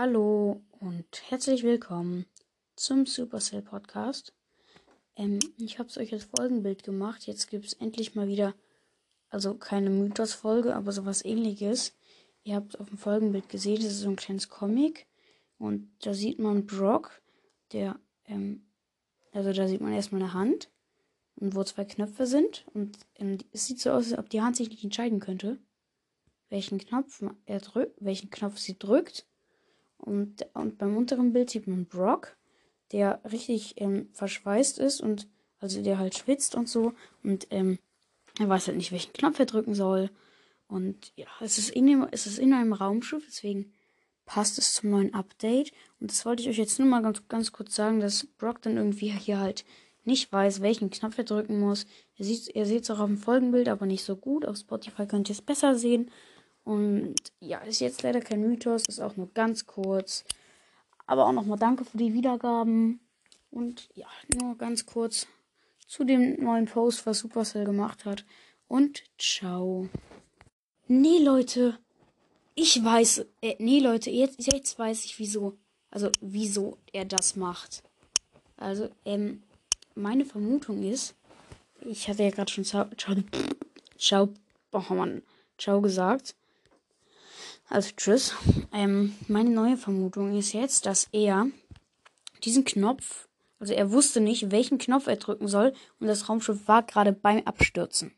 Hallo und herzlich willkommen zum Supercell Podcast. Ähm, ich habe es euch als Folgenbild gemacht. Jetzt gibt es endlich mal wieder, also keine Mythos-Folge, aber sowas ähnliches. Ihr habt auf dem Folgenbild gesehen, das ist so ein kleines Comic. Und da sieht man Brock, der, ähm, also da sieht man erstmal eine Hand und wo zwei Knöpfe sind. Und ähm, es sieht so aus, als ob die Hand sich nicht entscheiden könnte, welchen Knopf er drückt, welchen Knopf sie drückt. Und, und beim unteren Bild sieht man Brock, der richtig ähm, verschweißt ist und also der halt schwitzt und so. Und ähm, er weiß halt nicht, welchen Knopf er drücken soll. Und ja, es ist in, dem, es ist in einem Raumschiff, deswegen passt es zum neuen Update. Und das wollte ich euch jetzt nur mal ganz, ganz kurz sagen, dass Brock dann irgendwie hier halt nicht weiß, welchen Knopf er drücken muss. Seht ihr es auch auf dem Folgenbild, aber nicht so gut. Auf Spotify könnt ihr es besser sehen. Und ja, ist jetzt leider kein Mythos, ist auch nur ganz kurz. Aber auch nochmal danke für die Wiedergaben. Und ja, nur ganz kurz zu dem neuen Post, was Supercell gemacht hat. Und ciao. Nee, Leute. Ich weiß. Äh, nee, Leute, jetzt, jetzt weiß ich wieso. Also, wieso er das macht. Also, ähm, meine Vermutung ist, ich hatte ja gerade schon ciao, ciao, ciao, oh Mann, ciao gesagt. Also tschüss. Ähm, meine neue Vermutung ist jetzt, dass er diesen Knopf, also er wusste nicht, welchen Knopf er drücken soll und das Raumschiff war gerade beim Abstürzen.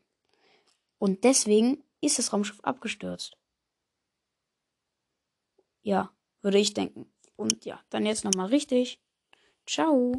Und deswegen ist das Raumschiff abgestürzt. Ja, würde ich denken. Und ja, dann jetzt nochmal richtig. Ciao.